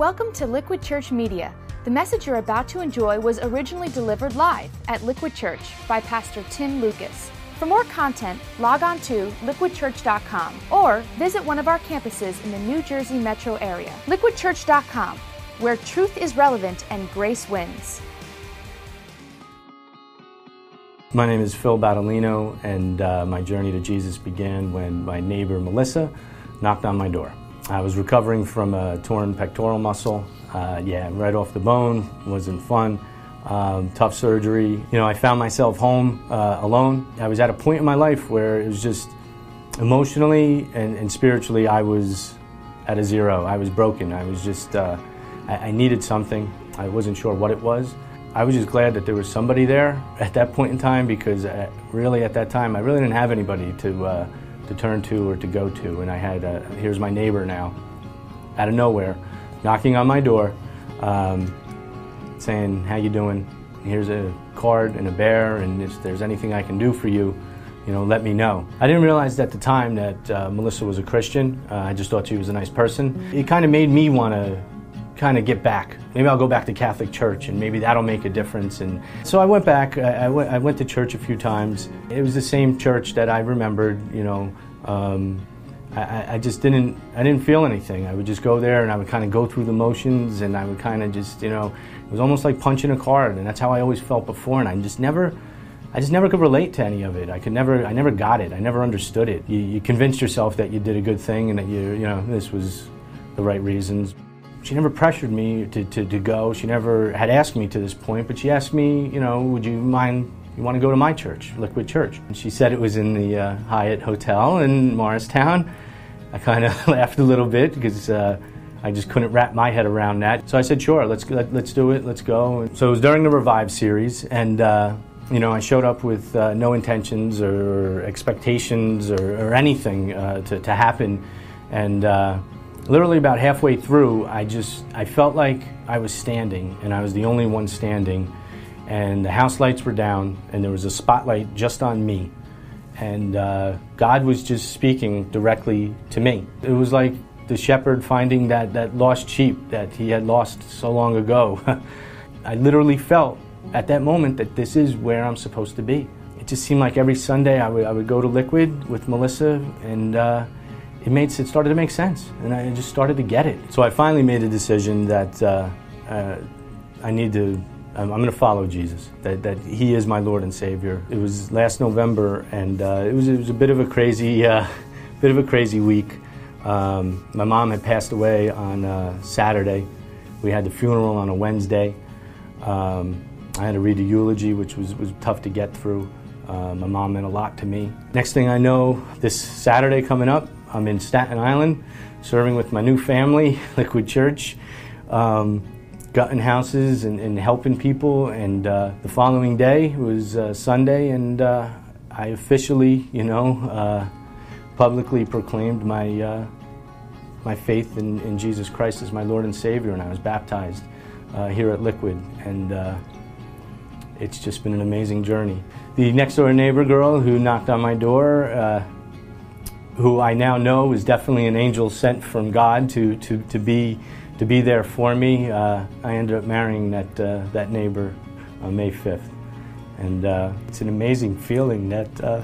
Welcome to Liquid Church Media. The message you're about to enjoy was originally delivered live at Liquid Church by Pastor Tim Lucas. For more content, log on to liquidchurch.com or visit one of our campuses in the New Jersey metro area. Liquidchurch.com, where truth is relevant and grace wins. My name is Phil Battolino, and uh, my journey to Jesus began when my neighbor Melissa knocked on my door. I was recovering from a torn pectoral muscle. Uh, yeah, right off the bone, wasn't fun. Um, tough surgery. You know, I found myself home uh, alone. I was at a point in my life where it was just emotionally and, and spiritually, I was at a zero. I was broken. I was just, uh, I, I needed something. I wasn't sure what it was. I was just glad that there was somebody there at that point in time because uh, really at that time I really didn't have anybody to uh, to turn to or to go to. And I had, uh, here's my neighbor now, out of nowhere, knocking on my door, um, saying, how you doing? Here's a card and a bear, and if there's anything I can do for you, you know, let me know. I didn't realize at the time that uh, Melissa was a Christian. Uh, I just thought she was a nice person. It kind of made me want to kind of get back. Maybe I'll go back to Catholic Church and maybe that'll make a difference. And so I went back. I, I, went, I went to church a few times. It was the same church that I remembered, you know. Um, I, I, just didn't I didn't feel anything. I would just go there and I would kind of go through the motions and I would kind of just you know it was almost like punching a card and that's how I always felt before and I just never I just never could relate to any of it. I could never I never got it. I never understood it. You, you convinced yourself that you did a good thing and that you you know this was the right reasons. She never pressured me to, to, to go. She never had asked me to this point, but she asked me, you know, would you mind, you want to go to my church, Liquid Church? And she said it was in the uh, Hyatt Hotel in Morristown. I kind of laughed a little bit because uh, I just couldn't wrap my head around that. So I said, sure, let's, let, let's do it, let's go. So it was during the Revive series, and uh, you know, I showed up with uh, no intentions or expectations or, or anything uh, to, to happen. And uh, literally about halfway through, I just I felt like I was standing, and I was the only one standing, and the house lights were down, and there was a spotlight just on me, and uh, God was just speaking directly to me. It was like the shepherd finding that that lost sheep that he had lost so long ago. I literally felt at that moment that this is where I'm supposed to be. It just seemed like every Sunday I would, I would go to Liquid with Melissa and. Uh, it made it started to make sense, and I just started to get it. So I finally made a decision that uh, uh, I need to. I'm, going to follow Jesus. That, that He is my Lord and Savior. It was last November, and uh, it was it was a bit of a crazy, uh, bit of a crazy week. Um, my mom had passed away on uh, Saturday. We had the funeral on a Wednesday. Um, I had to read the eulogy, which was was tough to get through. Uh, my mom meant a lot to me. Next thing I know, this Saturday coming up, I'm in Staten Island serving with my new family, Liquid Church, um, gutting houses and, and, helping people. And uh, the following day was uh, Sunday, and uh, I officially, you know, uh, publicly proclaimed my, uh, my faith in, in, Jesus Christ as my Lord and Savior, and I was baptized uh, here at Liquid. And it's just been an amazing journey. The next door neighbor girl who knocked on my door, who I now know is definitely an angel sent from God to, to, to, be, to be there for me. Uh, I ended up marrying that, uh, that neighbor on May 5th. And uh, it's an amazing feeling that uh,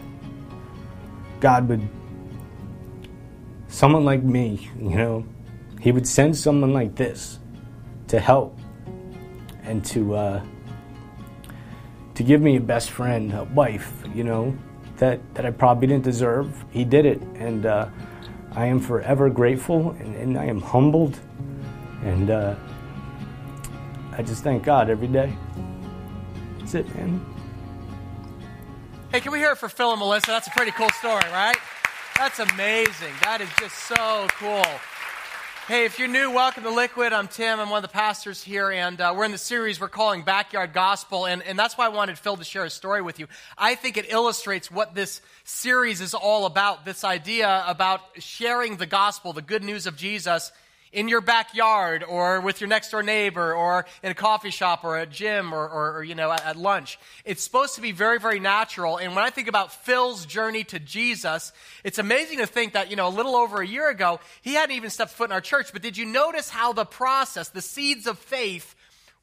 God would, someone like me, you know, He would send someone like this to help and to, uh, to give me a best friend, a wife, you know, that, that I probably didn't deserve. He did it, and uh, I am forever grateful, and, and I am humbled, and uh, I just thank God every day. That's it, man. Hey, can we hear it for Phil and Melissa? That's a pretty cool story, right? That's amazing. That is just so cool. Hey, if you're new, welcome to Liquid. I'm Tim. I'm one of the pastors here, and uh, we're in the series we're calling Backyard Gospel, and, and that's why I wanted Phil to share a story with you. I think it illustrates what this series is all about this idea about sharing the gospel, the good news of Jesus, in your backyard or with your next door neighbor or in a coffee shop or a gym or, or, or you know, at, at, lunch. It's supposed to be very, very natural. And when I think about Phil's journey to Jesus, it's amazing to think that, you know, a little over a year ago, he hadn't even stepped foot in our church. But did you notice how the process, the seeds of faith,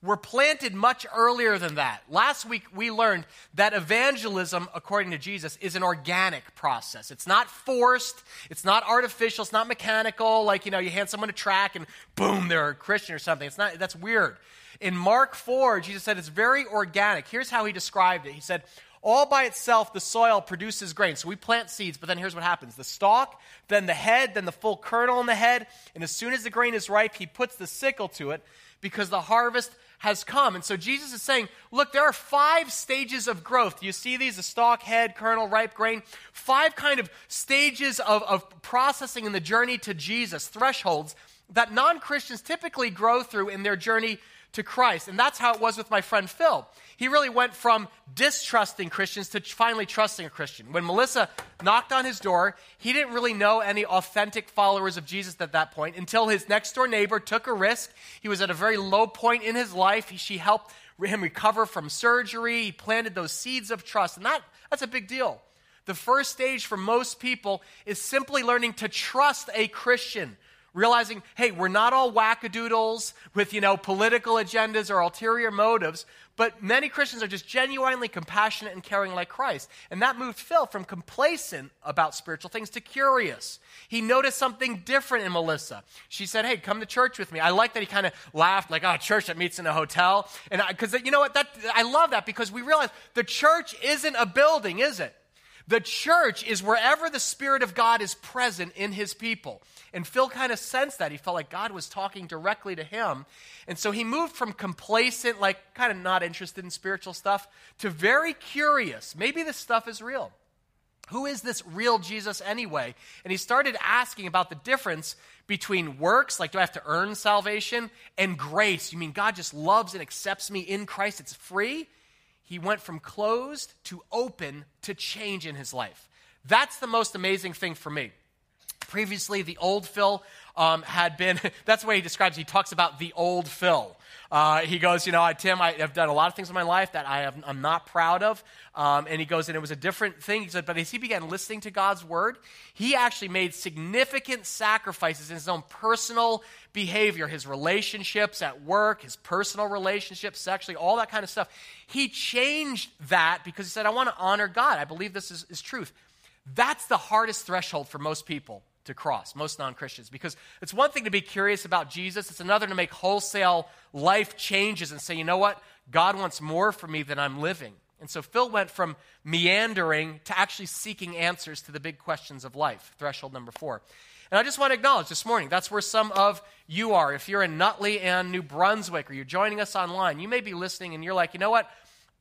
were planted much earlier than that. Last week, we learned that evangelism, according to Jesus, is an organic process. It's not forced, it's not artificial, it's not mechanical, like, you know, you hand someone a track and boom, they're a Christian or something. It's not, that's weird. In Mark 4, Jesus said it's very organic. Here's how he described it He said, all by itself, the soil produces grain. So we plant seeds, but then here's what happens the stalk, then the head, then the full kernel in the head. And as soon as the grain is ripe, he puts the sickle to it because the harvest has come. And so Jesus is saying, look, there are five stages of growth. You see these the stalk, head, kernel, ripe grain. Five kind of stages of, of processing in the journey to Jesus, thresholds that non Christians typically grow through in their journey to Christ. And that's how it was with my friend Phil. He really went from distrusting Christians to finally trusting a Christian. When Melissa knocked on his door, he didn't really know any authentic followers of Jesus at that point until his next door neighbor took a risk. He was at a very low point in his life. She helped him recover from surgery. He planted those seeds of trust. And that, that's a big deal. The first stage for most people is simply learning to trust a Christian realizing, hey, we're not all wackadoodles with, you know, political agendas or ulterior motives, but many Christians are just genuinely compassionate and caring like Christ. And that moved Phil from complacent about spiritual things to curious. He noticed something different in Melissa. She said, hey, come to church with me. I like that he kind of laughed, like, oh, church that meets in a hotel. And because, you know what, that, I love that because we realize the church isn't a building, is it? The church is wherever the Spirit of God is present in his people. And Phil kind of sensed that. He felt like God was talking directly to him. And so he moved from complacent, like kind of not interested in spiritual stuff, to very curious. Maybe this stuff is real. Who is this real Jesus anyway? And he started asking about the difference between works, like do I have to earn salvation, and grace. You mean God just loves and accepts me in Christ? It's free? He went from closed to open to change in his life. That's the most amazing thing for me. Previously, the old Phil um, had been, that's the way he describes, he talks about the old Phil. Uh, he goes, you know, Tim, I have done a lot of things in my life that I am not proud of. Um, and he goes, and it was a different thing. He said, but as he began listening to God's word, he actually made significant sacrifices in his own personal behavior, his relationships at work, his personal relationships, sexually, all that kind of stuff. He changed that because he said, I want to honor God. I believe this is, is truth. That's the hardest threshold for most people to cross, most non Christians, because it's one thing to be curious about Jesus, it's another to make wholesale life changes and say, you know what? God wants more for me than I'm living. And so Phil went from meandering to actually seeking answers to the big questions of life, threshold number four. And I just want to acknowledge this morning, that's where some of you are. If you're in Nutley and New Brunswick or you're joining us online, you may be listening and you're like, you know what?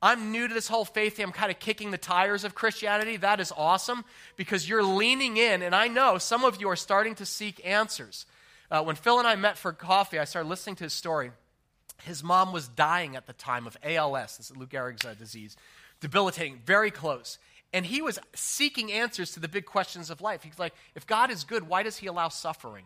I'm new to this whole faith thing. I'm kind of kicking the tires of Christianity. That is awesome because you're leaning in, and I know some of you are starting to seek answers. Uh, when Phil and I met for coffee, I started listening to his story. His mom was dying at the time of ALS, this is Lou Gehrig's uh, disease, debilitating, very close. And he was seeking answers to the big questions of life. He's like, if God is good, why does he allow suffering?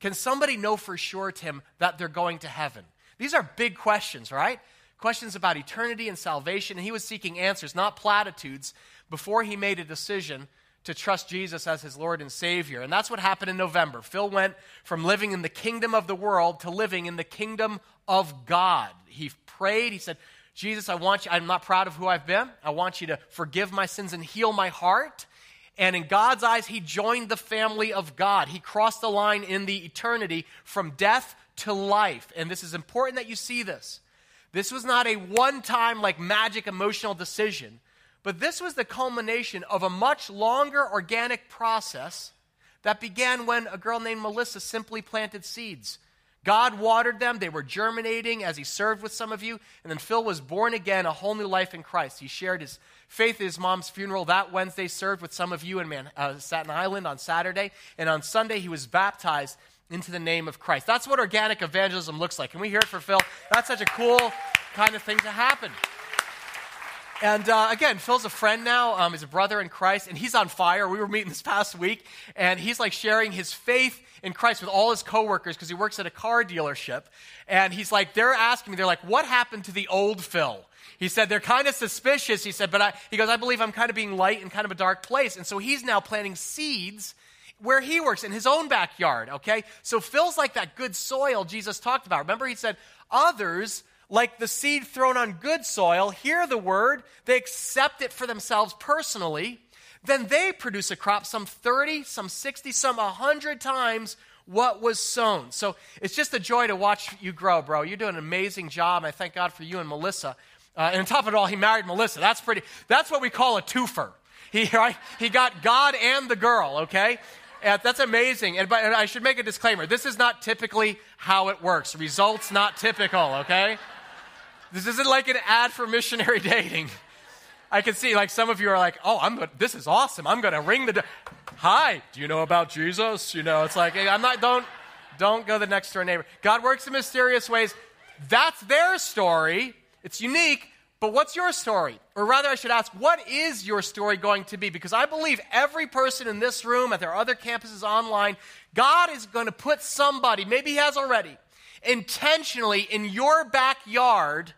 Can somebody know for sure, Tim, that they're going to heaven? These are big questions, right? Questions about eternity and salvation. And he was seeking answers, not platitudes, before he made a decision to trust Jesus as his Lord and Savior. And that's what happened in November. Phil went from living in the kingdom of the world to living in the kingdom of God. He prayed, he said, Jesus, I want you, I'm not proud of who I've been. I want you to forgive my sins and heal my heart. And in God's eyes, he joined the family of God. He crossed the line in the eternity from death to life. And this is important that you see this this was not a one time, like magic emotional decision, but this was the culmination of a much longer organic process that began when a girl named Melissa simply planted seeds. God watered them, they were germinating as He served with some of you, and then Phil was born again, a whole new life in Christ. He shared his faith at his mom's funeral that Wednesday, served with some of you in Man, uh, Staten Island on Saturday, and on Sunday he was baptized into the name of Christ. That's what organic evangelism looks like. Can we hear it for Phil? That's such a cool kind of thing to happen. And uh, again, Phil's a friend now. Um, he's a brother in Christ, and he's on fire. We were meeting this past week, and he's like sharing his faith in Christ with all his coworkers because he works at a car dealership. And he's like, they're asking me, they're like, what happened to the old Phil? He said, they're kind of suspicious. He said, but I, he goes, I believe I'm kind of being light in kind of a dark place. And so he's now planting seeds where he works in his own backyard, okay? So Phil's like that good soil Jesus talked about. Remember, he said, others like the seed thrown on good soil, hear the word, they accept it for themselves personally, then they produce a crop some 30, some 60, some 100 times what was sown. So it's just a joy to watch you grow, bro. You're doing an amazing job. I thank God for you and Melissa. Uh, and on top of it all, he married Melissa. That's pretty, that's what we call a twofer. He, right? he got God and the girl, okay? That's amazing. And, but, and I should make a disclaimer. This is not typically how it works. Results not typical, okay? This isn't like an ad for missionary dating. I can see like some of you are like, "Oh, I'm this is awesome. I'm to ring the Hi, do you know about Jesus?" You know, it's like I'm not don't don't go the next door neighbor. God works in mysterious ways. That's their story. It's unique, but what's your story? Or rather, I should ask, what is your story going to be? Because I believe every person in this room, at their other campuses online, God is going to put somebody, maybe He has already, intentionally in your backyard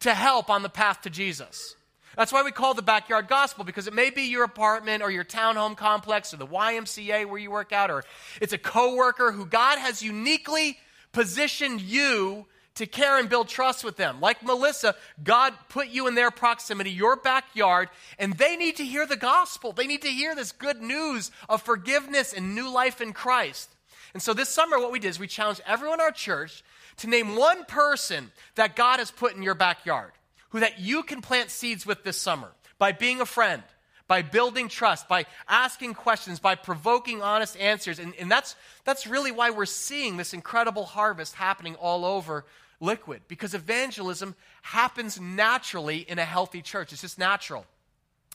to help on the path to Jesus. That's why we call the backyard gospel because it may be your apartment or your townhome complex or the YMCA where you work out or it's a coworker who God has uniquely positioned you to care and build trust with them. Like Melissa, God put you in their proximity, your backyard, and they need to hear the gospel. They need to hear this good news of forgiveness and new life in Christ. And so this summer, what we did is we challenged everyone in our church to name one person that God has put in your backyard, who that you can plant seeds with this summer by being a friend, by building trust, by asking questions, by provoking honest answers. And, and that's, that's really why we're seeing this incredible harvest happening all over Liquid, because evangelism happens naturally in a healthy church. It's just natural.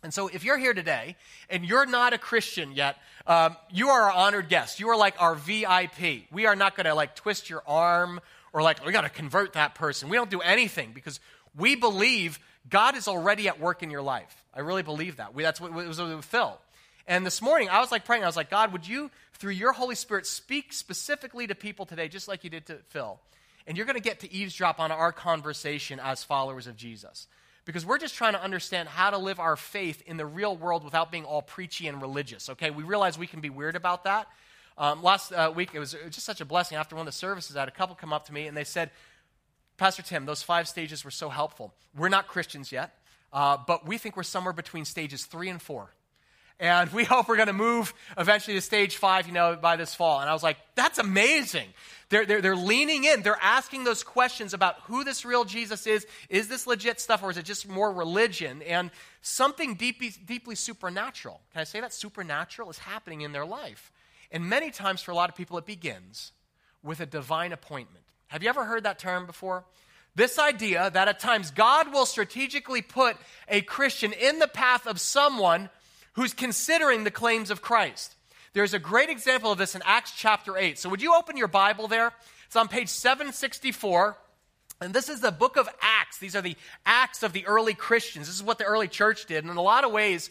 And so, if you're here today and you're not a Christian yet, um, you are our honored guest. You are like our VIP. We are not going to like twist your arm or like, we got to convert that person. We don't do anything because we believe God is already at work in your life. I really believe that. We, that's what it was with Phil. And this morning, I was like praying. I was like, God, would you, through your Holy Spirit, speak specifically to people today, just like you did to Phil? And you're going to get to eavesdrop on our conversation as followers of Jesus. Because we're just trying to understand how to live our faith in the real world without being all preachy and religious, okay? We realize we can be weird about that. Um, last uh, week, it was, it was just such a blessing. After one of the services, I had a couple come up to me and they said, Pastor Tim, those five stages were so helpful. We're not Christians yet, uh, but we think we're somewhere between stages three and four. And we hope we're going to move eventually to stage five, you know, by this fall. And I was like, that's amazing. They're, they're, they're leaning in. They're asking those questions about who this real Jesus is. Is this legit stuff or is it just more religion? And something deeply, deeply supernatural, can I say that? Supernatural is happening in their life. And many times for a lot of people, it begins with a divine appointment. Have you ever heard that term before? This idea that at times God will strategically put a Christian in the path of someone who's considering the claims of Christ. There's a great example of this in Acts chapter 8. So, would you open your Bible there? It's on page 764. And this is the book of Acts. These are the acts of the early Christians. This is what the early church did. And in a lot of ways,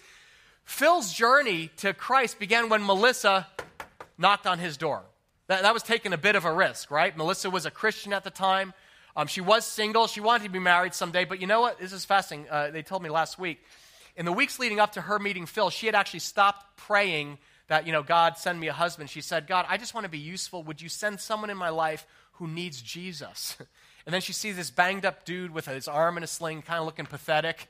Phil's journey to Christ began when Melissa knocked on his door. That, that was taking a bit of a risk, right? Melissa was a Christian at the time. Um, she was single. She wanted to be married someday. But you know what? This is fascinating. Uh, they told me last week. In the weeks leading up to her meeting Phil, she had actually stopped praying that, you know, God, send me a husband. She said, God, I just want to be useful. Would you send someone in my life who needs Jesus? And then she sees this banged up dude with his arm in a sling, kind of looking pathetic.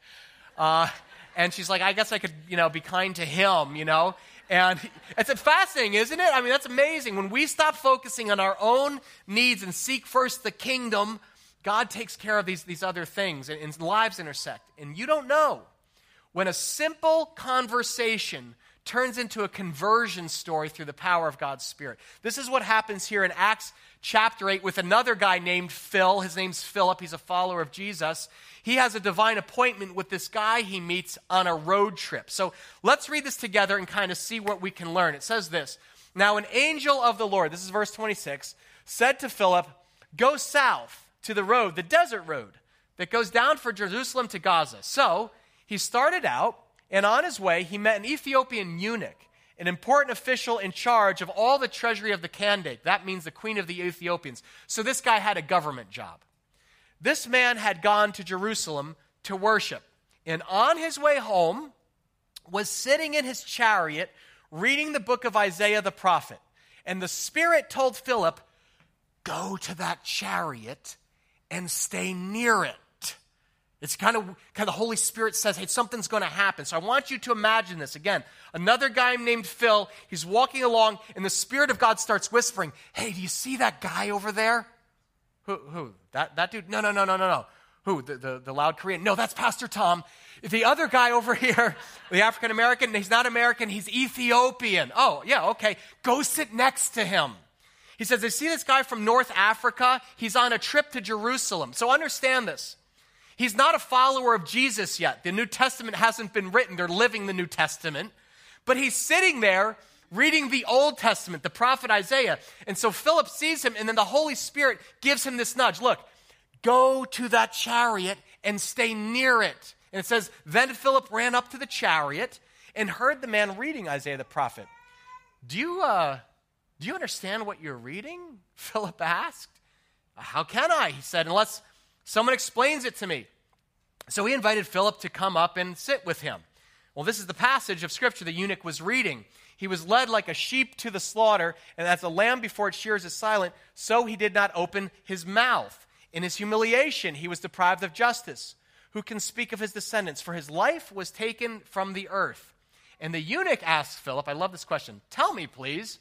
Uh, and she's like, I guess I could, you know, be kind to him, you know? And it's fascinating, isn't it? I mean, that's amazing. When we stop focusing on our own needs and seek first the kingdom, God takes care of these, these other things and, and lives intersect. And you don't know when a simple conversation turns into a conversion story through the power of God's Spirit. This is what happens here in Acts chapter 8 with another guy named Phil. His name's Philip, he's a follower of Jesus. He has a divine appointment with this guy he meets on a road trip. So let's read this together and kind of see what we can learn. It says this Now, an angel of the Lord, this is verse 26, said to Philip, Go south to the road, the desert road that goes down from Jerusalem to Gaza. So He started out, and on his way, he met an Ethiopian eunuch, an important official in charge of all the treasury of the Kandake. That means the queen of the Ethiopians. So this guy had a government job. This man had gone to Jerusalem to worship, and on his way home, was sitting in his chariot reading the book of Isaiah the prophet. And the Spirit told Philip, Go to that chariot and stay near it. It's kind of, kind of the Holy Spirit says, hey, something's going to happen. So I want you to imagine this. Again, another guy named Phil, he's walking along, and the Spirit of God starts whispering, hey, do you see that guy over there? Who? Who? That, that dude? No, no, no, no, no, no. Who? The, the, the loud Korean? No, that's Pastor Tom. The other guy over here, the African American, he's not American, he's Ethiopian. Oh, yeah, okay. Go sit next to him. He says, I see this guy from North Africa. He's on a trip to Jerusalem. So understand this. He's not a follower of Jesus yet. The New Testament hasn't been written. They're living the New Testament. But he's sitting there reading the Old Testament, the prophet Isaiah. And so Philip sees him, and then the Holy Spirit gives him this nudge look, go to that chariot and stay near it. And it says, Then Philip ran up to the chariot and heard the man reading Isaiah the prophet. Do you, uh, do you understand what you're reading? Philip asked. How can I? He said, Unless Someone explains it to me. So he invited Philip to come up and sit with him. Well, this is the passage of scripture the eunuch was reading. He was led like a sheep to the slaughter, and as a lamb before its shears is silent, so he did not open his mouth. In his humiliation, he was deprived of justice. Who can speak of his descendants? For his life was taken from the earth. And the eunuch asked Philip, I love this question, tell me, please,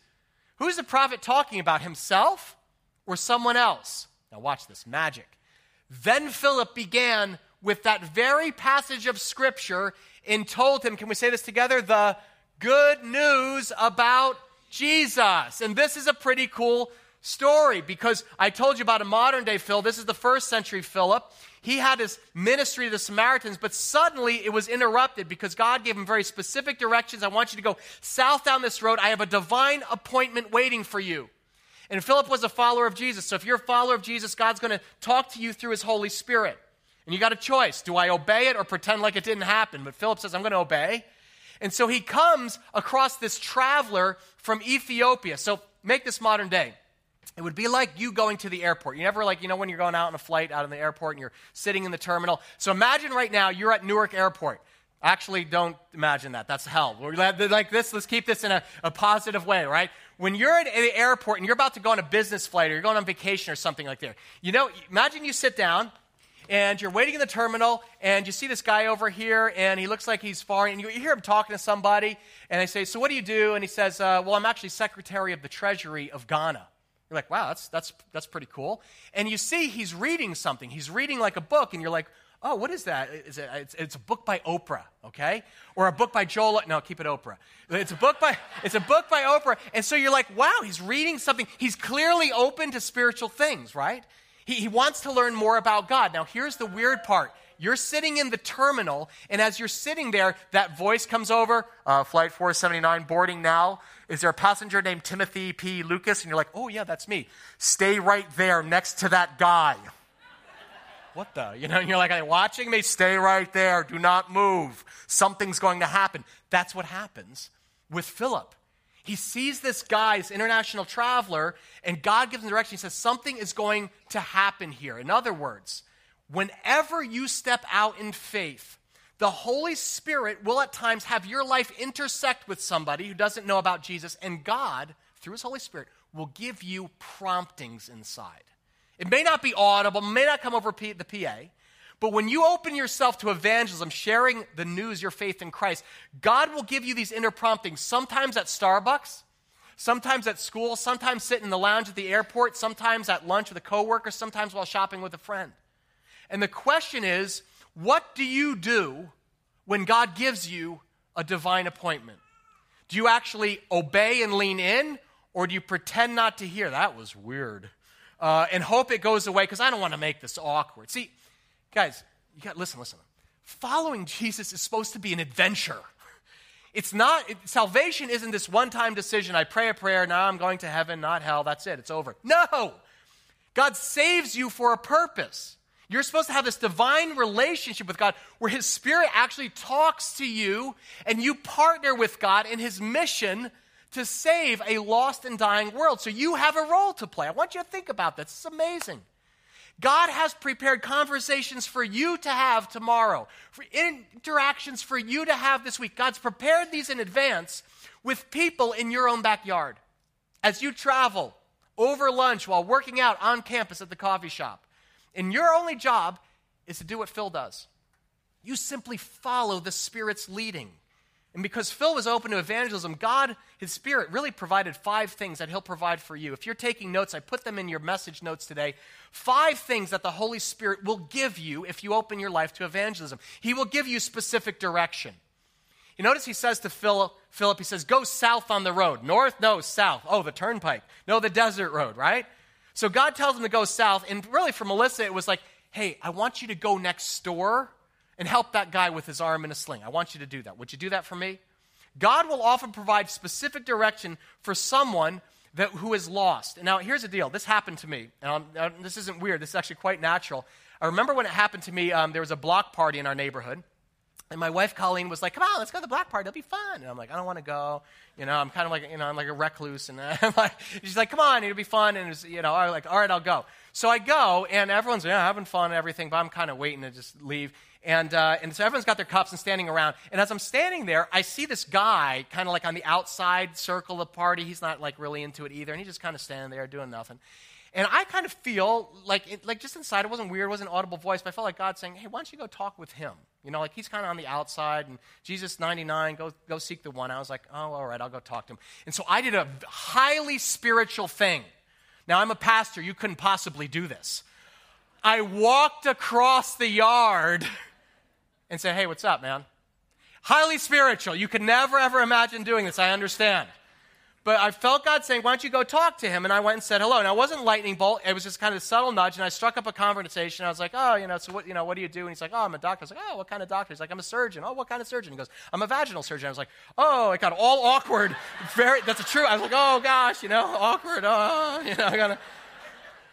who's the prophet talking about, himself or someone else? Now, watch this magic. Then Philip began with that very passage of Scripture and told him, can we say this together? The good news about Jesus. And this is a pretty cool story because I told you about a modern day Phil. This is the first century Philip. He had his ministry to the Samaritans, but suddenly it was interrupted because God gave him very specific directions. I want you to go south down this road. I have a divine appointment waiting for you. And Philip was a follower of Jesus. So if you're a follower of Jesus, God's going to talk to you through his Holy Spirit. And you got a choice. Do I obey it or pretend like it didn't happen? But Philip says, I'm going to obey. And so he comes across this traveler from Ethiopia. So make this modern day. It would be like you going to the airport. You never like, you know, when you're going out on a flight out in the airport and you're sitting in the terminal. So imagine right now you're at Newark Airport. Actually, don't imagine that. That's hell. We're like this, let's keep this in a, a positive way, right? when you're at the airport and you're about to go on a business flight or you're going on vacation or something like that, you know, imagine you sit down and you're waiting in the terminal and you see this guy over here and he looks like he's foreign and you hear him talking to somebody and they say, So what do you do? And he says, uh, Well, I'm actually Secretary of the Treasury of Ghana. You're like, Wow, that's, that's, that's pretty cool. And you see he's reading something. He's reading like a book and you're like, oh, what is that? Is it, it's, it's, a book by Oprah, okay? Or a book by Joel. No, keep it Oprah. It's a book by it's a book by Oprah, and so you're like, wow, he's reading something. He's clearly open to spiritual things, right? He, he wants to learn more about God. Now, here's the weird part. You're sitting in the terminal, and as you're sitting there, that voice comes over. Uh, Flight 479 boarding now. Is there a passenger named Timothy P. Lucas? And you're like, oh yeah, that's me. Stay right there next to that guy what the? You know, you're like, are they watching me? Stay right there. Do not move. Something's going to happen. That's what happens with Philip. He sees this guy, this international traveler, and God gives him direction. He says, something is going to happen here. In other words, whenever you step out in faith, the Holy Spirit will at times have your life intersect with somebody who doesn't know about Jesus, and God, through His Holy Spirit, will give you promptings inside. It may not be audible, may not come over the PA, but when you open yourself to evangelism, sharing the news, your faith in Christ, God will give you these inner promptings, sometimes at Starbucks, sometimes at school, sometimes sitting in the lounge at the airport, sometimes at lunch with a coworker, sometimes while shopping with a friend. And the question is, what do you do when God gives you a divine appointment? Do you actually obey and lean in, or do you pretend not to hear? That was weird uh, and hope it goes away because I don't want to make this awkward. See, guys, you got listen, listen. Following Jesus is supposed to be an adventure. It's not it, salvation isn't this one-time decision. I pray a prayer, now I'm going to heaven, not hell. That's it. It's over. No. God saves you for a purpose. You're supposed to have this divine relationship with God where His Spirit actually talks to you and you partner with God in His mission to save a lost and dying world. So you have a role to play. I want you to think about this. It's amazing. God has prepared conversations for you to have tomorrow, for interactions for you to have this week. God's prepared these in advance with people in your own backyard. As you travel over lunch while working out on campus at the coffee shop, and your only job is to do what Phil does. You simply follow the Spirit's leading. And because Phil was open to evangelism, God, His Spirit, really provided five things that He'll provide for you. If you're taking notes, I put them in your message notes today. Five things that the Holy Spirit will give you if you open your life to evangelism. He will give you specific direction. You notice He says to Philip, Philip, He says, Go south on the road. North? No, south. Oh, the turnpike. No, the desert road, right? So God tells him to go south. And really, for Melissa, it was like, Hey, I want you to go next door and help that guy with his arm in a sling. I want you to do that. Would you do that for me? God will often provide specific direction for someone that, who is lost. Now, here's the deal. This happened to me. And uh, this isn't weird. This is actually quite natural. I remember when it happened to me, um, there was a block party in our neighborhood. And my wife Colleen was like, "Come on, let's go to the black party. It'll be fun." And I'm like, "I don't want to go." You know, I'm kind of like, you know, I'm like a recluse, and I'm like, she's like, "Come on, it'll be fun." And was, you know, I'm like, "All right, I'll go." So I go, and everyone's yeah having fun and everything, but I'm kind of waiting to just leave. And uh, and so everyone's got their cups and standing around. And as I'm standing there, I see this guy kind of like on the outside circle of the party. He's not like really into it either, and he's just kind of standing there doing nothing. And I kind of feel like, like just inside, it wasn't weird, it wasn't an audible voice, but I felt like God saying, hey, why don't you go talk with him? You know, like he's kind of on the outside, and Jesus 99, go, go seek the one. I was like, oh, all right, I'll go talk to him. And so I did a highly spiritual thing. Now, I'm a pastor, you couldn't possibly do this. I walked across the yard and say, hey, what's up, man? Highly spiritual. You could never, ever imagine doing this, I understand. But I felt God saying, Why don't you go talk to him? And I went and said hello. And I wasn't lightning bolt. It was just kind of a subtle nudge. And I struck up a conversation. I was like, Oh, you know, so what, you know, what do you do? And he's like, Oh, I'm a doctor. I was like, Oh, what kind of doctor? He's like, I'm a surgeon. Oh, what kind of surgeon? He goes, I'm a vaginal surgeon. I was like, Oh, it got all awkward. Very, that's true. I was like, Oh, gosh, you know, awkward. Oh, you know, I gotta.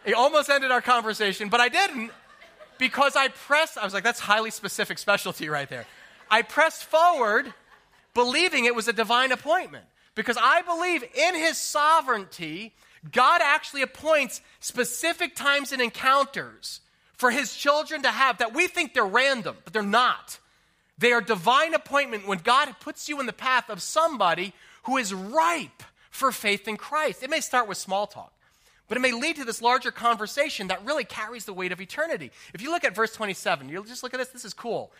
It almost ended our conversation, but I didn't because I pressed. I was like, That's highly specific specialty right there. I pressed forward believing it was a divine appointment. Because I believe in his sovereignty, God actually appoints specific times and encounters for his children to have that we think they're random, but they're not. They are divine appointment when God puts you in the path of somebody who is ripe for faith in Christ. It may start with small talk, but it may lead to this larger conversation that really carries the weight of eternity. If you look at verse 27, you'll just look at this, this is cool.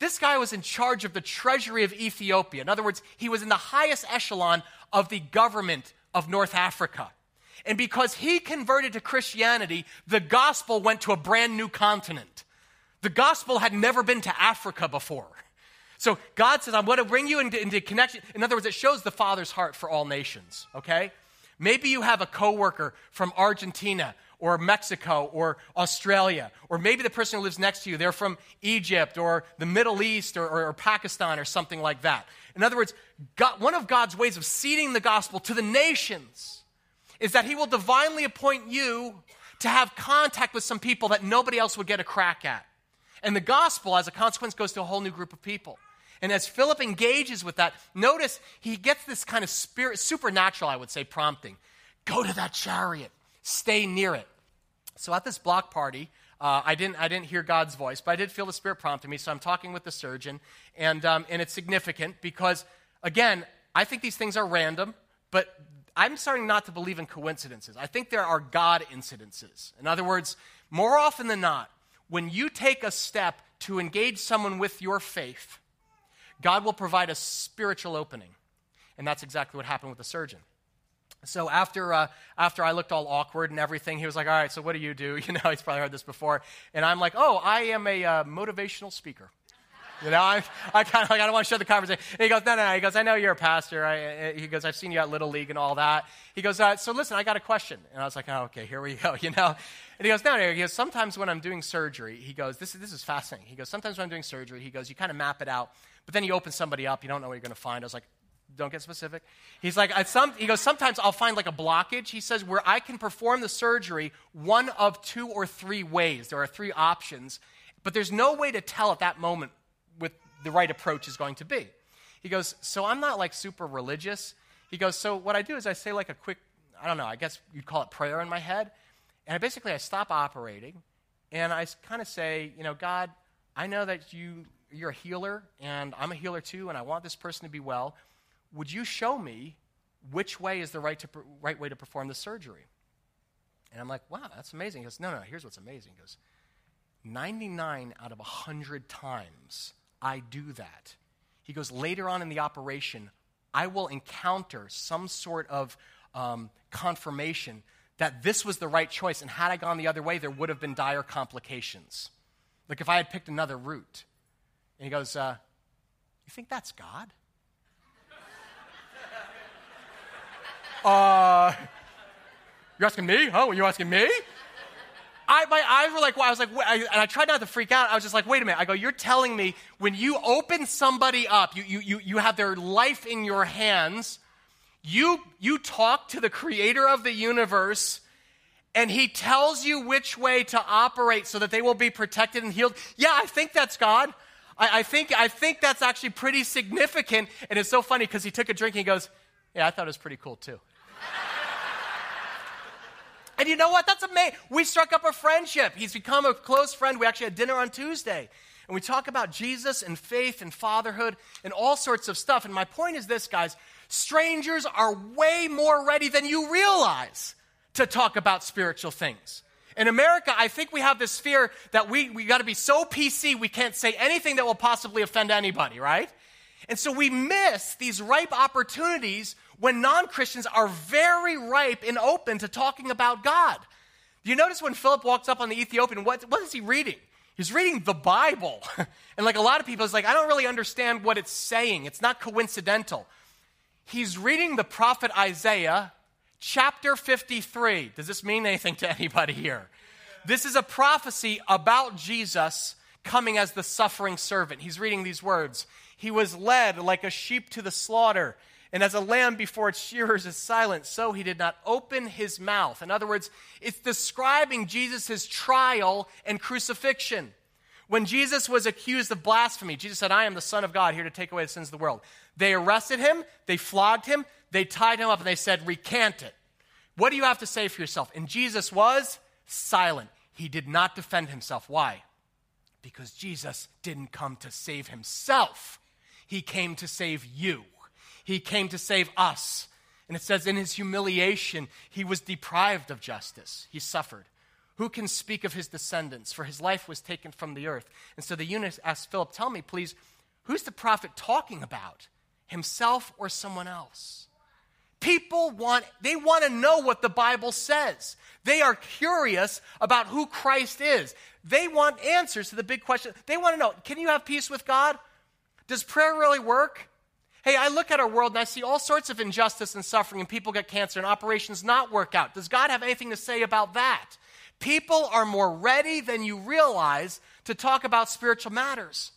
This guy was in charge of the treasury of Ethiopia. In other words, he was in the highest echelon of the government of North Africa. And because he converted to Christianity, the gospel went to a brand new continent. The gospel had never been to Africa before. So God says, I'm going to bring you into, into connection. In other words, it shows the Father's heart for all nations, okay? Maybe you have a coworker from Argentina or Mexico or Australia, or maybe the person who lives next to you, they're from Egypt or the Middle East or, or, or Pakistan or something like that. In other words, God, one of God's ways of seeding the gospel to the nations is that He will divinely appoint you to have contact with some people that nobody else would get a crack at. And the gospel, as a consequence, goes to a whole new group of people. And as Philip engages with that, notice he gets this kind of spirit, supernatural, I would say, prompting. Go to that chariot stay near it. So at this block party, uh, I, didn't, I didn't hear God's voice, but I did feel the Spirit prompting me. So I'm talking with the surgeon, and, um, and it's significant because, again, I think these things are random, but I'm starting not to believe in coincidences. I think there are God incidences. In other words, more often than not, when you take a step to engage someone with your faith, God will provide a spiritual opening. And that's exactly what happened with the surgeon. So after, uh, after I looked all awkward and everything, he was like, all right, so what do you do? You know, he's probably heard this before. And I'm like, oh, I am a uh, motivational speaker. You know, I, I kind of like, I don't want to shut the conversation. And he goes, no, no, no. He goes, I know you're a pastor. I, he goes, I've seen you at Little League and all that. He goes, uh, so listen, I got a question. And I was like, oh, okay, here we go, you know. And he goes, no, no. He goes, sometimes when I'm doing surgery, he goes, this, this is fascinating. He goes, sometimes when I'm doing surgery, he goes, you kind of map it out, but then you open somebody up, you don't know what you're going to find. I was like, don't get specific. He's like, some, he goes, sometimes I'll find like a blockage. He says, where I can perform the surgery one of two or three ways. There are three options, but there's no way to tell at that moment what the right approach is going to be. He goes, so I'm not like super religious. He goes, so what I do is I say like a quick, I don't know, I guess you'd call it prayer in my head. And I basically I stop operating and I kind of say, you know, God, I know that you you're a healer and I'm a healer too and I want this person to be well would you show me which way is the right, to, right way to perform the surgery? And I'm like, wow, that's amazing. He goes, no, no, here's what's amazing. He goes, 99 out of 100 times I do that. He goes, later on in the operation, I will encounter some sort of um, confirmation that this was the right choice. And had I gone the other way, there would have been dire complications. Like if I had picked another route. And he goes, uh, You think that's God? uh, you're asking me? Huh? You're asking me? I, my eyes were like, well, I was like, I, and I tried not to freak out. I was just like, wait a minute. I go, you're telling me when you open somebody up, you, you, you, you have their life in your hands, you, you talk to the creator of the universe, and he tells you which way to operate so that they will be protected and healed. Yeah, I think that's God. I, I think, I think that's actually pretty significant. And it's so funny because he took a drink and he goes, yeah, I thought it was pretty cool too. and you know what? That's amazing. We struck up a friendship. He's become a close friend. We actually had dinner on Tuesday. And we talk about Jesus and faith and fatherhood and all sorts of stuff. And my point is this, guys strangers are way more ready than you realize to talk about spiritual things. In America, I think we have this fear that we, we got to be so PC we can't say anything that will possibly offend anybody, right? And so we miss these ripe opportunities when non Christians are very ripe and open to talking about God. Do you notice when Philip walks up on the Ethiopian, what, what is he reading? He's reading the Bible. and like a lot of people, it's like, I don't really understand what it's saying. It's not coincidental. He's reading the prophet Isaiah, chapter 53. Does this mean anything to anybody here? This is a prophecy about Jesus coming as the suffering servant. He's reading these words. He was led like a sheep to the slaughter, and as a lamb before its shearers is silent, so he did not open his mouth. In other words, it's describing Jesus' trial and crucifixion. When Jesus was accused of blasphemy, Jesus said, I am the Son of God, here to take away the sins of the world. They arrested him, they flogged him, they tied him up, and they said, Recant it. What do you have to say for yourself? And Jesus was silent. He did not defend himself. Why? Because Jesus didn't come to save himself. He came to save you. He came to save us. And it says, in his humiliation, he was deprived of justice. He suffered. Who can speak of his descendants? For his life was taken from the earth. And so the eunuch asked Philip, Tell me, please, who's the prophet talking about? Himself or someone else? People want, they want to know what the Bible says. They are curious about who Christ is. They want answers to the big question. They want to know can you have peace with God? Does prayer really work? Hey, I look at our world and I see all sorts of injustice and suffering, and people get cancer and operations not work out. Does God have anything to say about that? People are more ready than you realize to talk about spiritual matters.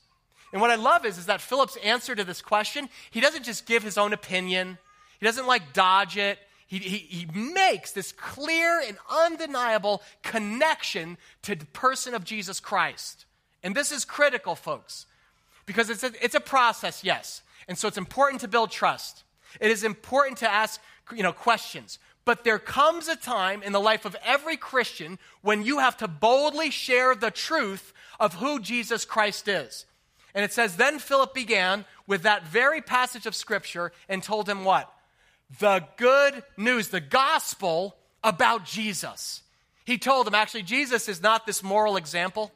And what I love is, is that Philip's answer to this question, he doesn't just give his own opinion, he doesn't like dodge it. He, he, he makes this clear and undeniable connection to the person of Jesus Christ. And this is critical, folks. Because it's a, it's a process, yes. And so it's important to build trust. It is important to ask you know, questions. But there comes a time in the life of every Christian when you have to boldly share the truth of who Jesus Christ is. And it says, Then Philip began with that very passage of Scripture and told him what? The good news, the gospel about Jesus. He told them, actually, Jesus is not this moral example.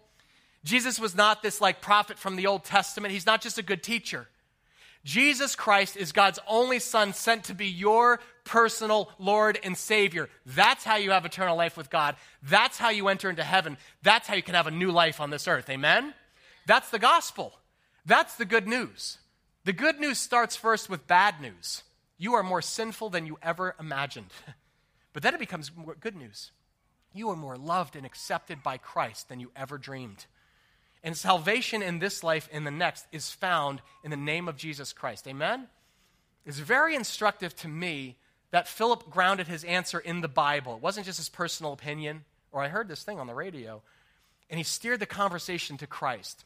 Jesus was not this like prophet from the Old Testament. He's not just a good teacher. Jesus Christ is God's only Son sent to be your personal Lord and Savior. That's how you have eternal life with God. That's how you enter into heaven. That's how you can have a new life on this earth. Amen? That's the gospel. That's the good news. The good news starts first with bad news. You are more sinful than you ever imagined. But then it becomes good news. You are more loved and accepted by Christ than you ever dreamed. And salvation in this life and the next is found in the name of Jesus Christ. Amen? It's very instructive to me that Philip grounded his answer in the Bible. It wasn't just his personal opinion, or I heard this thing on the radio, and he steered the conversation to Christ.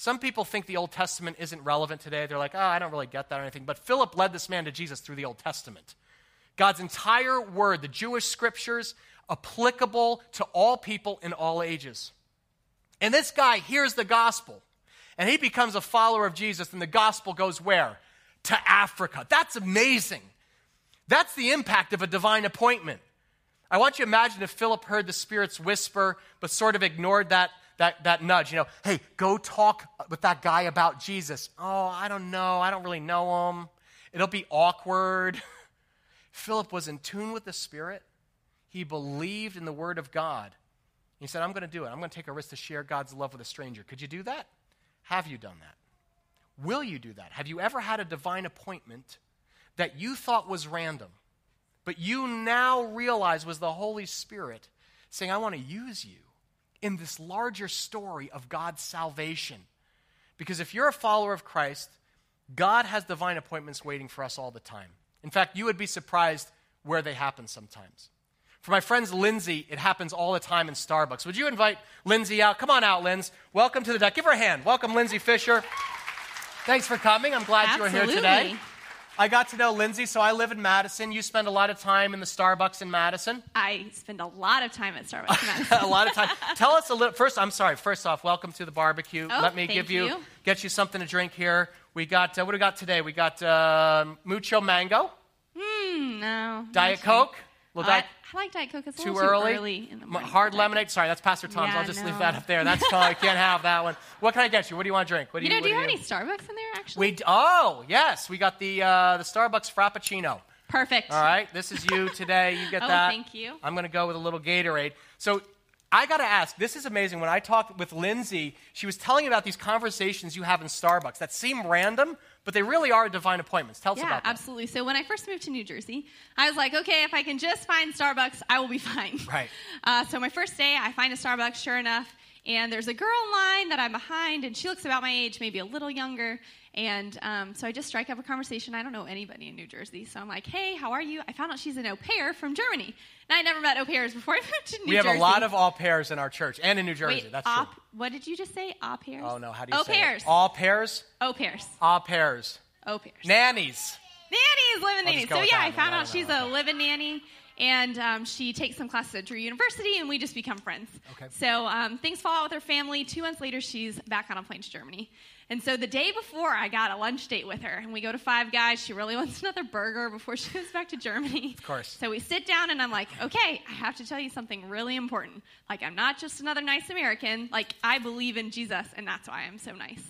Some people think the Old Testament isn't relevant today. They're like, oh, I don't really get that or anything. But Philip led this man to Jesus through the Old Testament. God's entire word, the Jewish scriptures, applicable to all people in all ages. And this guy hears the gospel, and he becomes a follower of Jesus, and the gospel goes where? To Africa. That's amazing. That's the impact of a divine appointment. I want you to imagine if Philip heard the Spirit's whisper, but sort of ignored that, that, that nudge. You know, hey, go talk with that guy about Jesus. Oh, I don't know. I don't really know him. It'll be awkward. Philip was in tune with the Spirit. He believed in the Word of God. He said, I'm going to do it. I'm going to take a risk to share God's love with a stranger. Could you do that? Have you done that? Will you do that? Have you ever had a divine appointment that you thought was random, but you now realize was the Holy Spirit saying, I want to use you in this larger story of God's salvation? Because if you're a follower of Christ, God has divine appointments waiting for us all the time. In fact, you would be surprised where they happen sometimes. For my friends Lindsay, it happens all the time in Starbucks. Would you invite Lindsay out? Come on out, Lindsay. Welcome to the deck. Give her a hand. Welcome, Lindsay Fisher. Thanks for coming. I'm glad Absolutely. you are here today. I got to know Lindsay, so I live in Madison. You spend a lot of time in the Starbucks in Madison. I spend a lot of time at Starbucks in Madison. a lot of time. Tell us a little. First, I'm sorry. First off, welcome to the barbecue. Oh, Let me give you, you. get you something to drink here. We got uh, what do we got today? We got uh, mucho mango, Hmm, no. Diet not Coke. sure. Little I, I like Diet Coke. It's a too early. too early in the morning. Hard lemonade. Sorry, that's Pastor Tom's. Yeah, I'll just no. leave that up there. That's fine. Can't have that one. What can I get you? What do you want to drink? What do You do know, you, do you have any Starbucks in there actually? We d- oh yes, we got the uh, the Starbucks Frappuccino. Perfect. All right, this is you today. You get Oh, that. thank you. I'm going to go with a little Gatorade. So I got to ask. This is amazing. When I talked with Lindsay, she was telling about these conversations you have in Starbucks that seem random, but they really are divine appointments. Tell us Yeah, about that. absolutely. So when I first moved to New Jersey, I was like, okay, if I can just find Starbucks, I will be fine. Right. Uh, so my first day, I find a Starbucks, sure enough, and there's a girl in line that I'm behind, and she looks about my age, maybe a little younger. And um, so I just strike up a conversation. I don't know anybody in New Jersey, so I'm like, "Hey, how are you?" I found out she's an au pair from Germany, and I never met au pairs before I moved to New Jersey. we have Jersey. a lot of all pairs in our church and in New Jersey. Wait, That's au, true. what did you just say? Au pairs? Oh no, how do you au say pairs. it? All pairs, Au pairs. all pairs, Au pairs. nannies. Nannies, living nanny. So yeah, I found out she's a living nanny, and um, she takes some classes at Drew University, and we just become friends. Okay. So um, things fall out with her family. Two months later, she's back on a plane to Germany. And so the day before, I got a lunch date with her, and we go to Five Guys. She really wants another burger before she goes back to Germany. Of course. So we sit down, and I'm like, okay, I have to tell you something really important. Like, I'm not just another nice American. Like, I believe in Jesus, and that's why I'm so nice.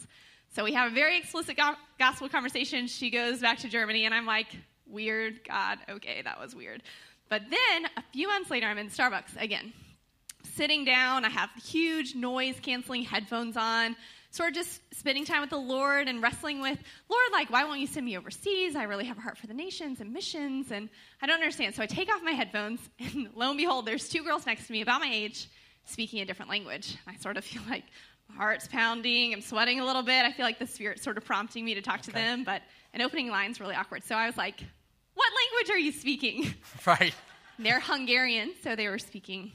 So we have a very explicit go- gospel conversation. She goes back to Germany, and I'm like, weird, God, okay, that was weird. But then a few months later, I'm in Starbucks again, sitting down. I have huge noise canceling headphones on, sort of just spending time with the Lord and wrestling with, Lord, like, why won't you send me overseas? I really have a heart for the nations and missions, and I don't understand. So I take off my headphones, and lo and behold, there's two girls next to me about my age speaking a different language. I sort of feel like my heart's pounding, I'm sweating a little bit. I feel like the Spirit's sort of prompting me to talk to them, but an opening line's really awkward. So I was like, what language are you speaking? Right. They're Hungarian, so they were speaking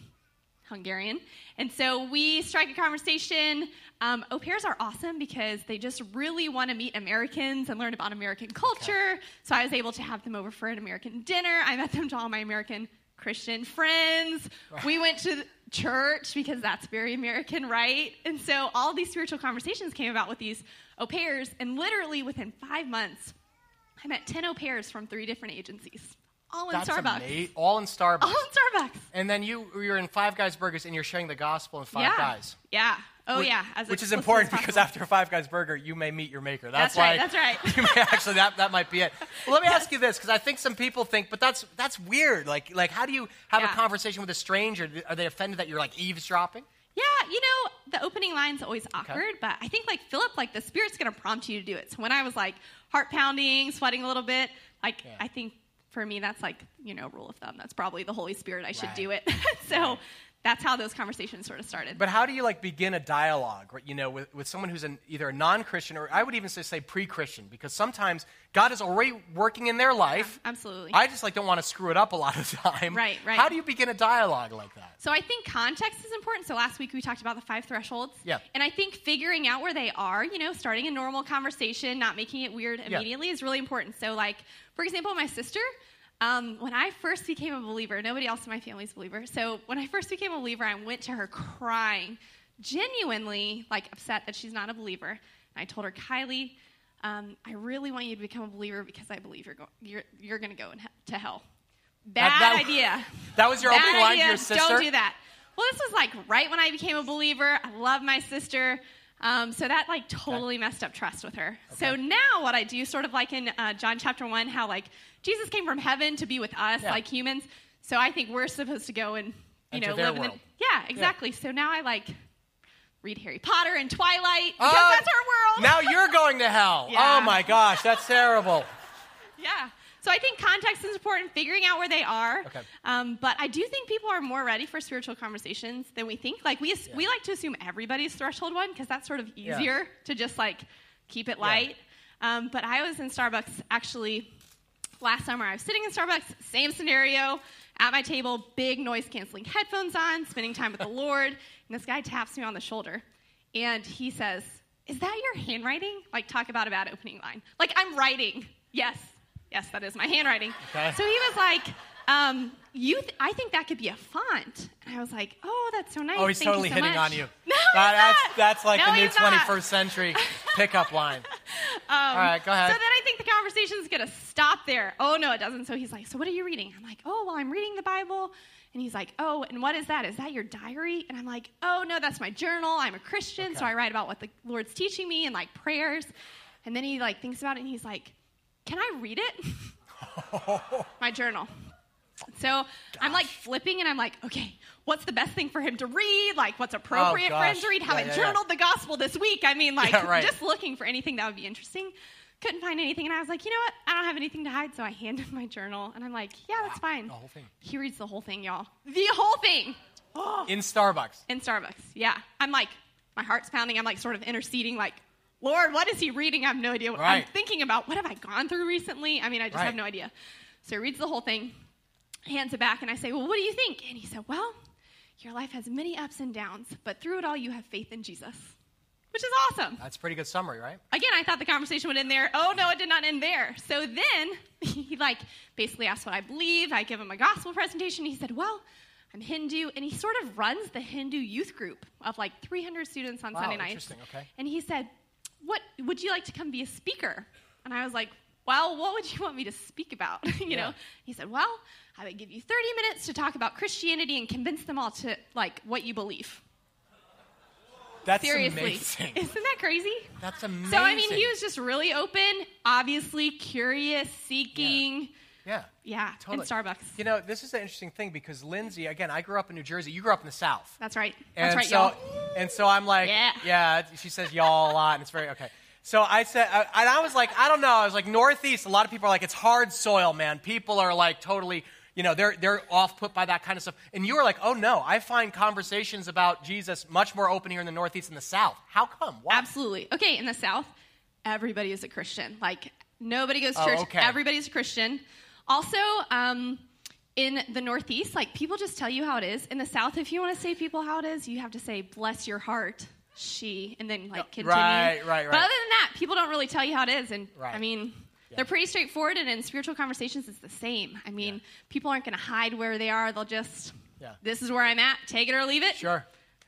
Hungarian. And so we strike a conversation. Um, au pairs are awesome because they just really want to meet Americans and learn about American culture. So I was able to have them over for an American dinner. I met them to all my American Christian friends. We went to church because that's very American, right? And so all these spiritual conversations came about with these au pairs. And literally within five months, I met 10 au pairs from three different agencies, all in That's Starbucks. amazing. All in Starbucks. All in Starbucks. And then you you're in Five Guys Burgers and you're sharing the gospel in Five yeah. Guys. Yeah. Oh, Which- yeah. As which is important because after a Five Guys Burger, you may meet your maker. That's, That's right, that's right. You may actually that that might be it. Well, let me ask you this because I think some people think, but that's that's weird. Like like how do you have a conversation with a stranger? Are they offended that you're like eavesdropping? Yeah, you know, the opening line's always awkward, but I think like Philip, like the spirit's gonna prompt you to do it. So when I was like heart pounding, sweating a little bit, like Yeah. I think for me that's like, you know, rule of thumb. That's probably the Holy Spirit I should Right. do it. so that's how those conversations sort of started. But how do you like begin a dialogue, right, you know, with, with someone who's an, either a non-Christian or I would even say, say pre-Christian, because sometimes God is already working in their life. Yeah, absolutely. I just like don't want to screw it up a lot of the time. Right, right. How do you begin a dialogue like that? So I think context is important. So last week we talked about the five thresholds. Yeah. And I think figuring out where they are, you know, starting a normal conversation, not making it weird immediately is really important. So like, for example, my sister, um, when I first became a believer, nobody else in my family's a believer. So when I first became a believer, I went to her crying, genuinely like upset that she's not a believer. And I told her, Kylie, um, I really want you to become a believer because I believe you're, go- you're, you're going to go he- to hell. Bad That- that- idea. That was your Bad opening line to idea. your sister? Don't do that. Well, this was like right when I became a believer. I love my sister. Um, so that like totally messed up trust with her. So now what I do, sort of like in uh, John chapter one, how like Jesus came from heaven to be with us, Yeah. like humans. So I think we're supposed to go and you Enter know live in the yeah exactly. So now I like read Harry Potter and Twilight because Oh, that's our world. Now you're going to hell. Yeah. Oh my gosh, that's terrible. Yeah. So I think context is important, figuring out where they are. Okay. Um, but I do think people are more ready for spiritual conversations than we think. Like we we like to assume everybody's threshold one because that's sort of Yeah. easier to just like keep it light. Um, but I was in Starbucks actually last summer. I was sitting in Starbucks, same scenario, at my table, big noise canceling headphones on, spending time with the Lord, and this guy taps me on the shoulder, and he says, "Is that your handwriting?" Like talk about a bad opening line. Like I'm writing. Yes, yes, that is my handwriting. Okay. So he was like. Um, you, th- I think that could be a font, and I was like, "Oh, that's so nice." Oh, he's Thank you totally so hitting much." on you. No, That- that's that's like No, the new he's not. 21st century pickup line. Um, All right, go ahead. So then I think the conversation's gonna stop there. Oh no, it doesn't. So he's like, "So what are you reading?" I'm like, "Oh, well, I'm reading the Bible." And he's like, "Oh, and what is that? Is that your diary?" And I'm like, "Oh no, that's my journal. I'm a Christian, so I write about what the Lord's teaching me and like prayers." And then he like thinks about it and he's like, "Can I read it?" my journal. So I'm like flipping and I'm like, okay, what's the best thing for him to read? Like, what's oh, appropriate for him to read? Have Yeah, yeah, yeah. journaled the gospel this week? I mean, like, Yeah, right. just looking for anything that would be interesting. Couldn't find anything. And I was like, you know what? I don't have anything to hide. So I handed him my journal and I'm like, yeah, that's fine. the whole thing. He reads the whole thing, y'all. The whole thing In Starbucks. in Starbucks. Yeah. I'm like, my heart's pounding. I'm like, sort of interceding, like, Lord, what is he reading? I have no idea. What, I'm thinking about what have I gone through recently? I mean, I just Right. have no idea. So he reads the whole thing, hands it back, and I say, Well, what do you think? And he said, Well, your life has many ups and downs, but through it all, you have faith in Jesus, which is awesome. That's a pretty good summary, right? Again, I thought the conversation would end there. Oh no, it did not end there. So then he like basically asked what I believe. I give him a gospel presentation. He said, "Well, I'm Hindu," and he sort of runs the Hindu youth group of like 300 students on Wow, Sunday nights. interesting, okay. And he said, "What would you like to come be a speaker?" And I was like, "Well, what would you want me to speak about?" you Yeah. know. He said, "Well, I would give you 30 minutes to talk about Christianity and convince them all to like what you believe." That's Seriously, amazing. isn't that crazy? That's amazing. So I mean, he was just really open, obviously curious, seeking. Yeah. Yeah, Totally. in Starbucks. You know, this is an interesting thing because Lindsay, again, I grew up in New Jersey. You grew up in the South. That's right. And That's right, so, y'all. And so I'm like, Yeah. yeah. She says y'all a lot, and it's very okay. So I said, I, and I was like, I don't know. I was like, Northeast. A lot of people are like, it's hard soil, man. People are like totally, you know, they're they're off put by that kind of stuff. And you were like, oh no, I find conversations about Jesus much more open here in the Northeast and the South. How come? Why? Absolutely. Okay, in the South, everybody is a Christian. Like nobody goes to Oh, church. okay. Everybody's a Christian. Also, um, in the Northeast, like people just tell you how it is. In the South, if you want to say people how it is, you have to say "bless your heart." She and then like continue. right, right, right. But other than that, people don't really tell you how it is, and Right. I mean, Yeah. they're pretty straightforward. And in spiritual conversations, it's the same. I mean, people aren't going to hide where they are. They'll just, Yeah. this is where I'm at. Take it or leave it. Sure.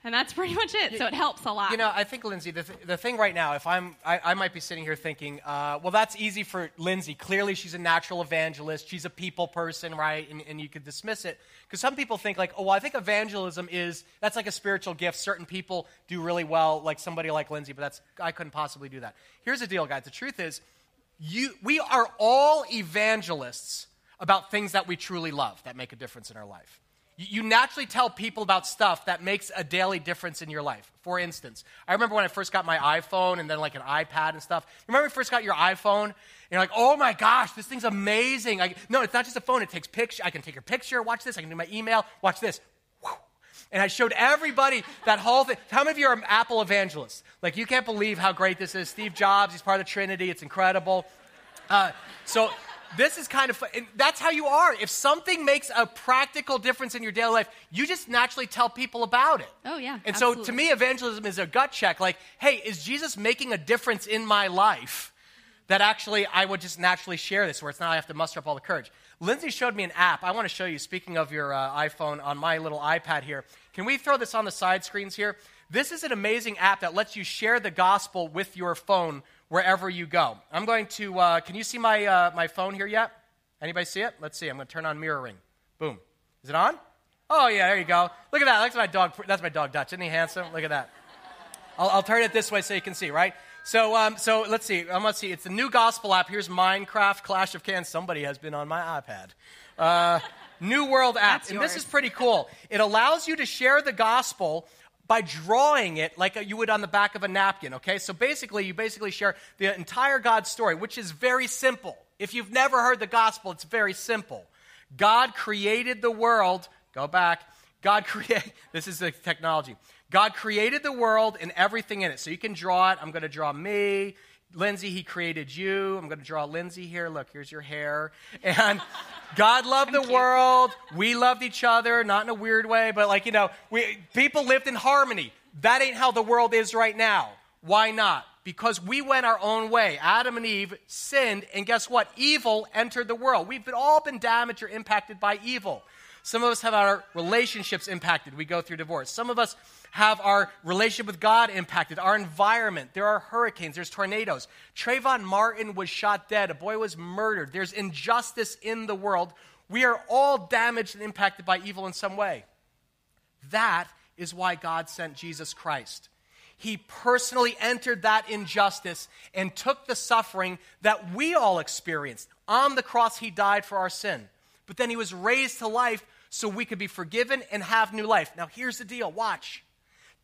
And that's pretty much it. So it helps a lot. You know, I think Lindsay, the, th- the thing right now, if I'm, I, I might be sitting here thinking, uh, well, that's easy for Lindsay. Clearly, she's a natural evangelist. She's a people person, right? And, and you could dismiss it because some people think like, oh, well, I think evangelism is that's like a spiritual gift. Certain people do really well, like somebody like Lindsay, but that's I couldn't possibly do that. Here's the deal, guys. The truth is, you, we are all evangelists about things that we truly love that make a difference in our life. You naturally tell people about stuff that makes a daily difference in your life. For instance, I remember when I first got my iPhone and then like an iPad and stuff. Remember when you first got your iPhone? And you're like, oh my gosh, this thing's amazing. I, no, it's not just a phone. It takes picture. I can take your picture. Watch this. I can do my email. Watch this. And I showed everybody that whole thing. How many of you are Apple evangelists? Like, you can't believe how great this is. Steve Jobs, he's part of the Trinity. It's incredible. Uh, so this is kind of fun. And that's how you are. If something makes a practical difference in your daily life, you just naturally tell people about it. Oh, yeah. And absolutely. so to me, evangelism is a gut check like, hey, is Jesus making a difference in my life that actually I would just naturally share this, where it's not I have to muster up all the courage? Lindsay showed me an app. I want to show you, speaking of your uh, iPhone, on my little iPad here. Can we throw this on the side screens here? This is an amazing app that lets you share the gospel with your phone wherever you go. I'm going to, uh, can you see my, uh, my phone here yet? Anybody see it? Let's see. I'm going to turn on mirroring. Boom. Is it on? Oh, yeah, there you go. Look at that. That's my dog. That's my dog, Dutch. Isn't he handsome? Look at that. I'll, I'll turn it this way so you can see, right? So, um, so let's see. I'm going to see. It's a new gospel app. Here's Minecraft Clash of Clans. Somebody has been on my iPad. Uh, new World app. That's and yours. this is pretty cool. It allows you to share the gospel by drawing it like you would on the back of a napkin, okay? So basically, you basically share the entire God story, which is very simple. If you've never heard the gospel, it's very simple. God created the world, go back. God created, this is the technology. God created the world and everything in it. So you can draw it. I'm going to draw me. Lindsay, he created you. I'm going to draw Lindsay here. Look, here's your hair. And God loved the world. We loved each other, not in a weird way, but like, you know, we, people lived in harmony. That ain't how the world is right now. Why not? Because we went our own way. Adam and Eve sinned, and guess what? Evil entered the world. We've been, all been damaged or impacted by evil. Some of us have our relationships impacted. We go through divorce. Some of us have our relationship with God impacted, our environment. There are hurricanes, there's tornadoes. Trayvon Martin was shot dead, a boy was murdered. There's injustice in the world. We are all damaged and impacted by evil in some way. That is why God sent Jesus Christ. He personally entered that injustice and took the suffering that we all experienced. On the cross, He died for our sin. But then He was raised to life so we could be forgiven and have new life. Now, here's the deal watch.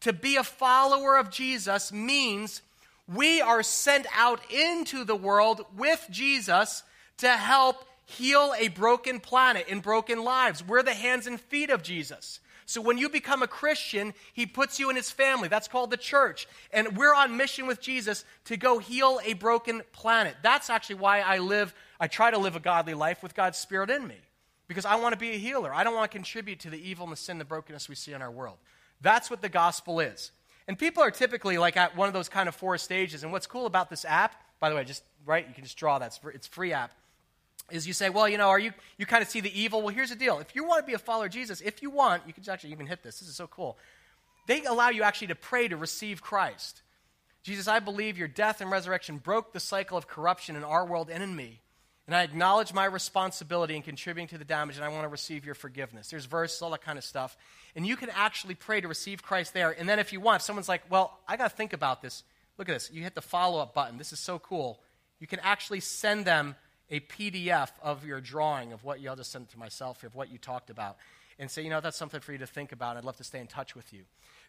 To be a follower of Jesus means we are sent out into the world with Jesus to help heal a broken planet and broken lives. We're the hands and feet of Jesus. So when you become a Christian, he puts you in his family. That's called the church. And we're on mission with Jesus to go heal a broken planet. That's actually why I live, I try to live a godly life with God's Spirit in me. Because I want to be a healer. I don't want to contribute to the evil and the sin, and the brokenness we see in our world. That's what the gospel is. And people are typically like at one of those kind of four stages. And what's cool about this app, by the way, just right, you can just draw that. It's free app is you say, well, you know, are you, you kind of see the evil? Well, here's the deal. If you want to be a follower of Jesus, if you want, you can actually even hit this. This is so cool. They allow you actually to pray to receive Christ. Jesus, I believe your death and resurrection broke the cycle of corruption in our world and in me. And I acknowledge my responsibility in contributing to the damage, and I want to receive your forgiveness. There's verses, all that kind of stuff. And you can actually pray to receive Christ there. And then if you want, if someone's like, well, I got to think about this. Look at this. You hit the follow up button. This is so cool. You can actually send them a PDF of your drawing of what you, I'll just send to myself, of what you talked about, and say, you know, that's something for you to think about. I'd love to stay in touch with you.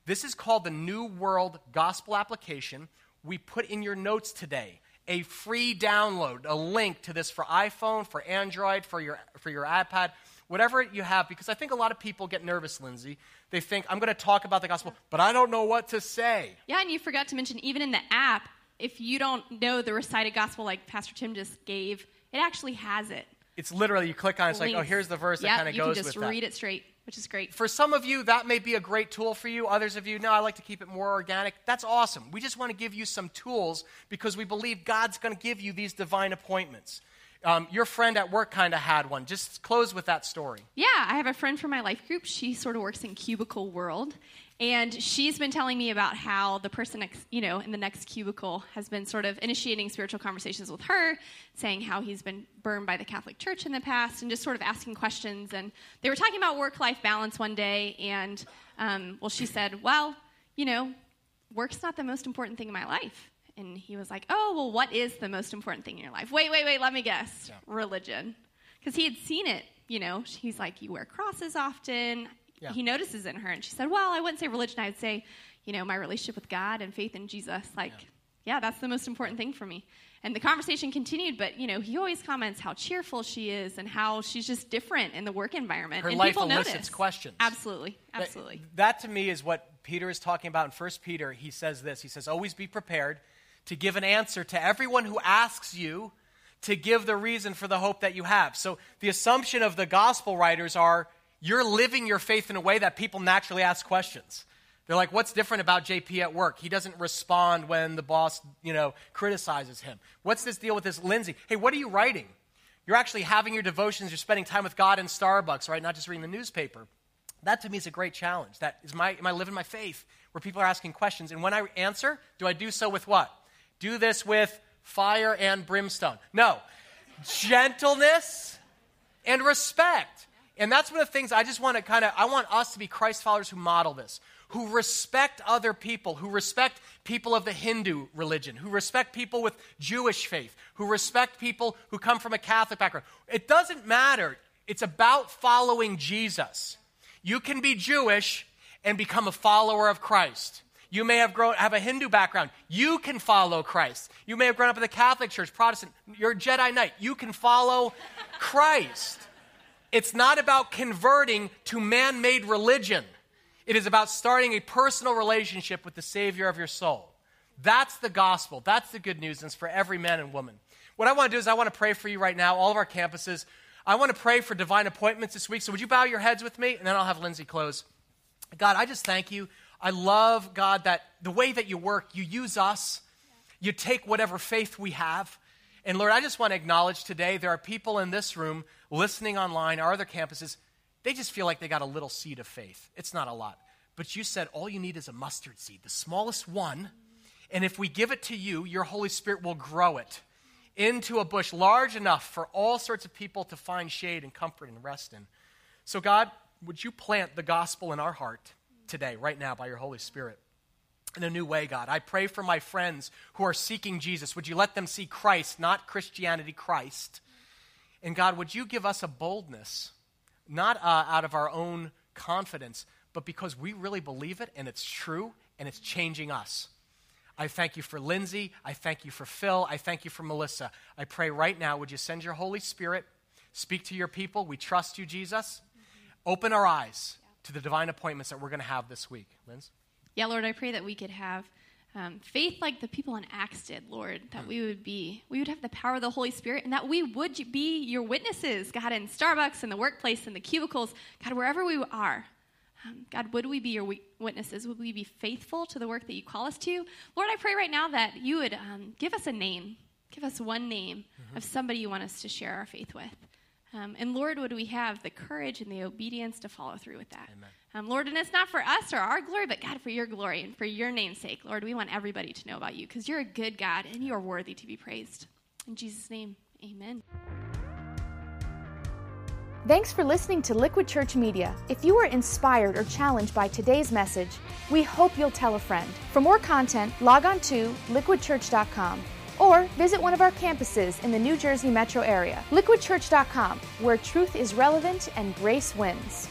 This is called the New World Gospel Application. We put in your notes today a free download, a link to this for iPhone, for Android, for your, for your iPad, whatever you have, because I think a lot of people get nervous, Lindsay. They think, I'm going to talk about the gospel, but I don't know what to say. Yeah, and you forgot to mention, even in the app, if you don't know the recited gospel like Pastor Tim just gave, it actually has it. It's literally, you click on it, it's like, oh, here's the verse that Yep, kind of goes with that. you can just that. read it straight, which is great. For some of you, that may be a great tool for you. Others of you, no, I like to keep it more organic. That's awesome. We just want to give you some tools because we believe God's going to give you these divine appointments. Um, your friend at work kind of had one. Just close with that story. Yeah, I have a friend from my life group. She sort of works in cubicle world, and she's been telling me about how the person next, you know, in the next cubicle has been sort of initiating spiritual conversations with her, saying how he's been burned by the Catholic Church in the past, and just sort of asking questions. And they were talking about work-life balance one day, and um, well, she said, "Well, you know, work's not the most important thing in my life." And he was like, "Oh, well, what is the most important thing in your life?" Wait, wait, wait. Let me guess. Religion, because he had seen it. You know, he's like, "You wear crosses often." Yeah. He notices in her, and she said, "Well, I wouldn't say religion. I'd say, you know, my relationship with God and faith in Jesus. Like, yeah, that's the most important thing for me. And the conversation continued, but you know, he always comments how cheerful she is and how she's just different in the work environment. Her and life people elicits notice. questions. Absolutely, absolutely. That, that to me is what Peter is talking about in First Peter. He says this He says, Always be prepared to give an answer to everyone who asks you to give the reason for the hope that you have. So the assumption of the gospel writers are you're living your faith in a way that people naturally ask questions. They're like, what's different about JP at work? He doesn't respond when the boss, you know, criticizes him. What's this deal with this Lindsay? Hey, what are you writing? You're actually having your devotions, you're spending time with God in Starbucks, right? Not just reading the newspaper. That to me is a great challenge. That is my am I living my faith where people are asking questions? And when I answer, do I do so with what? Do this with fire and brimstone. No. Gentleness and respect. And that's one of the things I just want to kind of, I want us to be Christ followers who model this, who respect other people, who respect people of the Hindu religion, who respect people with Jewish faith, who respect people who come from a Catholic background. It doesn't matter. It's about following Jesus. You can be Jewish and become a follower of Christ. You may have grown have a Hindu background. You can follow Christ. You may have grown up in the Catholic Church, Protestant. You're a Jedi Knight. You can follow Christ. It's not about converting to man made religion, it is about starting a personal relationship with the Savior of your soul. That's the gospel. That's the good news, and it's for every man and woman. What I want to do is, I want to pray for you right now, all of our campuses. I want to pray for divine appointments this week. So, would you bow your heads with me? And then I'll have Lindsay close. God, I just thank you. I love, God, that the way that you work, you use us, you take whatever faith we have. And Lord, I just want to acknowledge today there are people in this room listening online, our other campuses, they just feel like they got a little seed of faith. It's not a lot. But you said all you need is a mustard seed, the smallest one. And if we give it to you, your Holy Spirit will grow it into a bush large enough for all sorts of people to find shade and comfort and rest in. So, God, would you plant the gospel in our heart today, right now, by your Holy Spirit? in a new way, God. I pray for my friends who are seeking Jesus. Would you let them see Christ, not Christianity, Christ? And God, would you give us a boldness, not uh, out of our own confidence, but because we really believe it and it's true and it's changing us. I thank you for Lindsay. I thank you for Phil. I thank you for Melissa. I pray right now, would you send your Holy Spirit, speak to your people? We trust you, Jesus. Open our eyes to the divine appointments that we're going to have this week. Linz? Yeah, Lord, I pray that we could have um, faith like the people in Acts did, Lord, that we would be, we would have the power of the Holy Spirit, and that we would be your witnesses, God, in Starbucks, in the workplace, in the cubicles, God, wherever we are. Um, God, would we be your witnesses? Would we be faithful to the work that you call us to? Lord, I pray right now that you would um, give us a name, give us one name mm-hmm. of somebody you want us to share our faith with. Um, and Lord, would we have the courage and the obedience to follow through with that? Amen. Um, Lord, and it's not for us or our glory, but God, for your glory and for your name's sake. Lord, we want everybody to know about you because you're a good God and you're worthy to be praised. In Jesus' name, amen. Thanks for listening to Liquid Church Media. If you were inspired or challenged by today's message, we hope you'll tell a friend. For more content, log on to liquidchurch.com or visit one of our campuses in the New Jersey metro area. Liquidchurch.com, where truth is relevant and grace wins.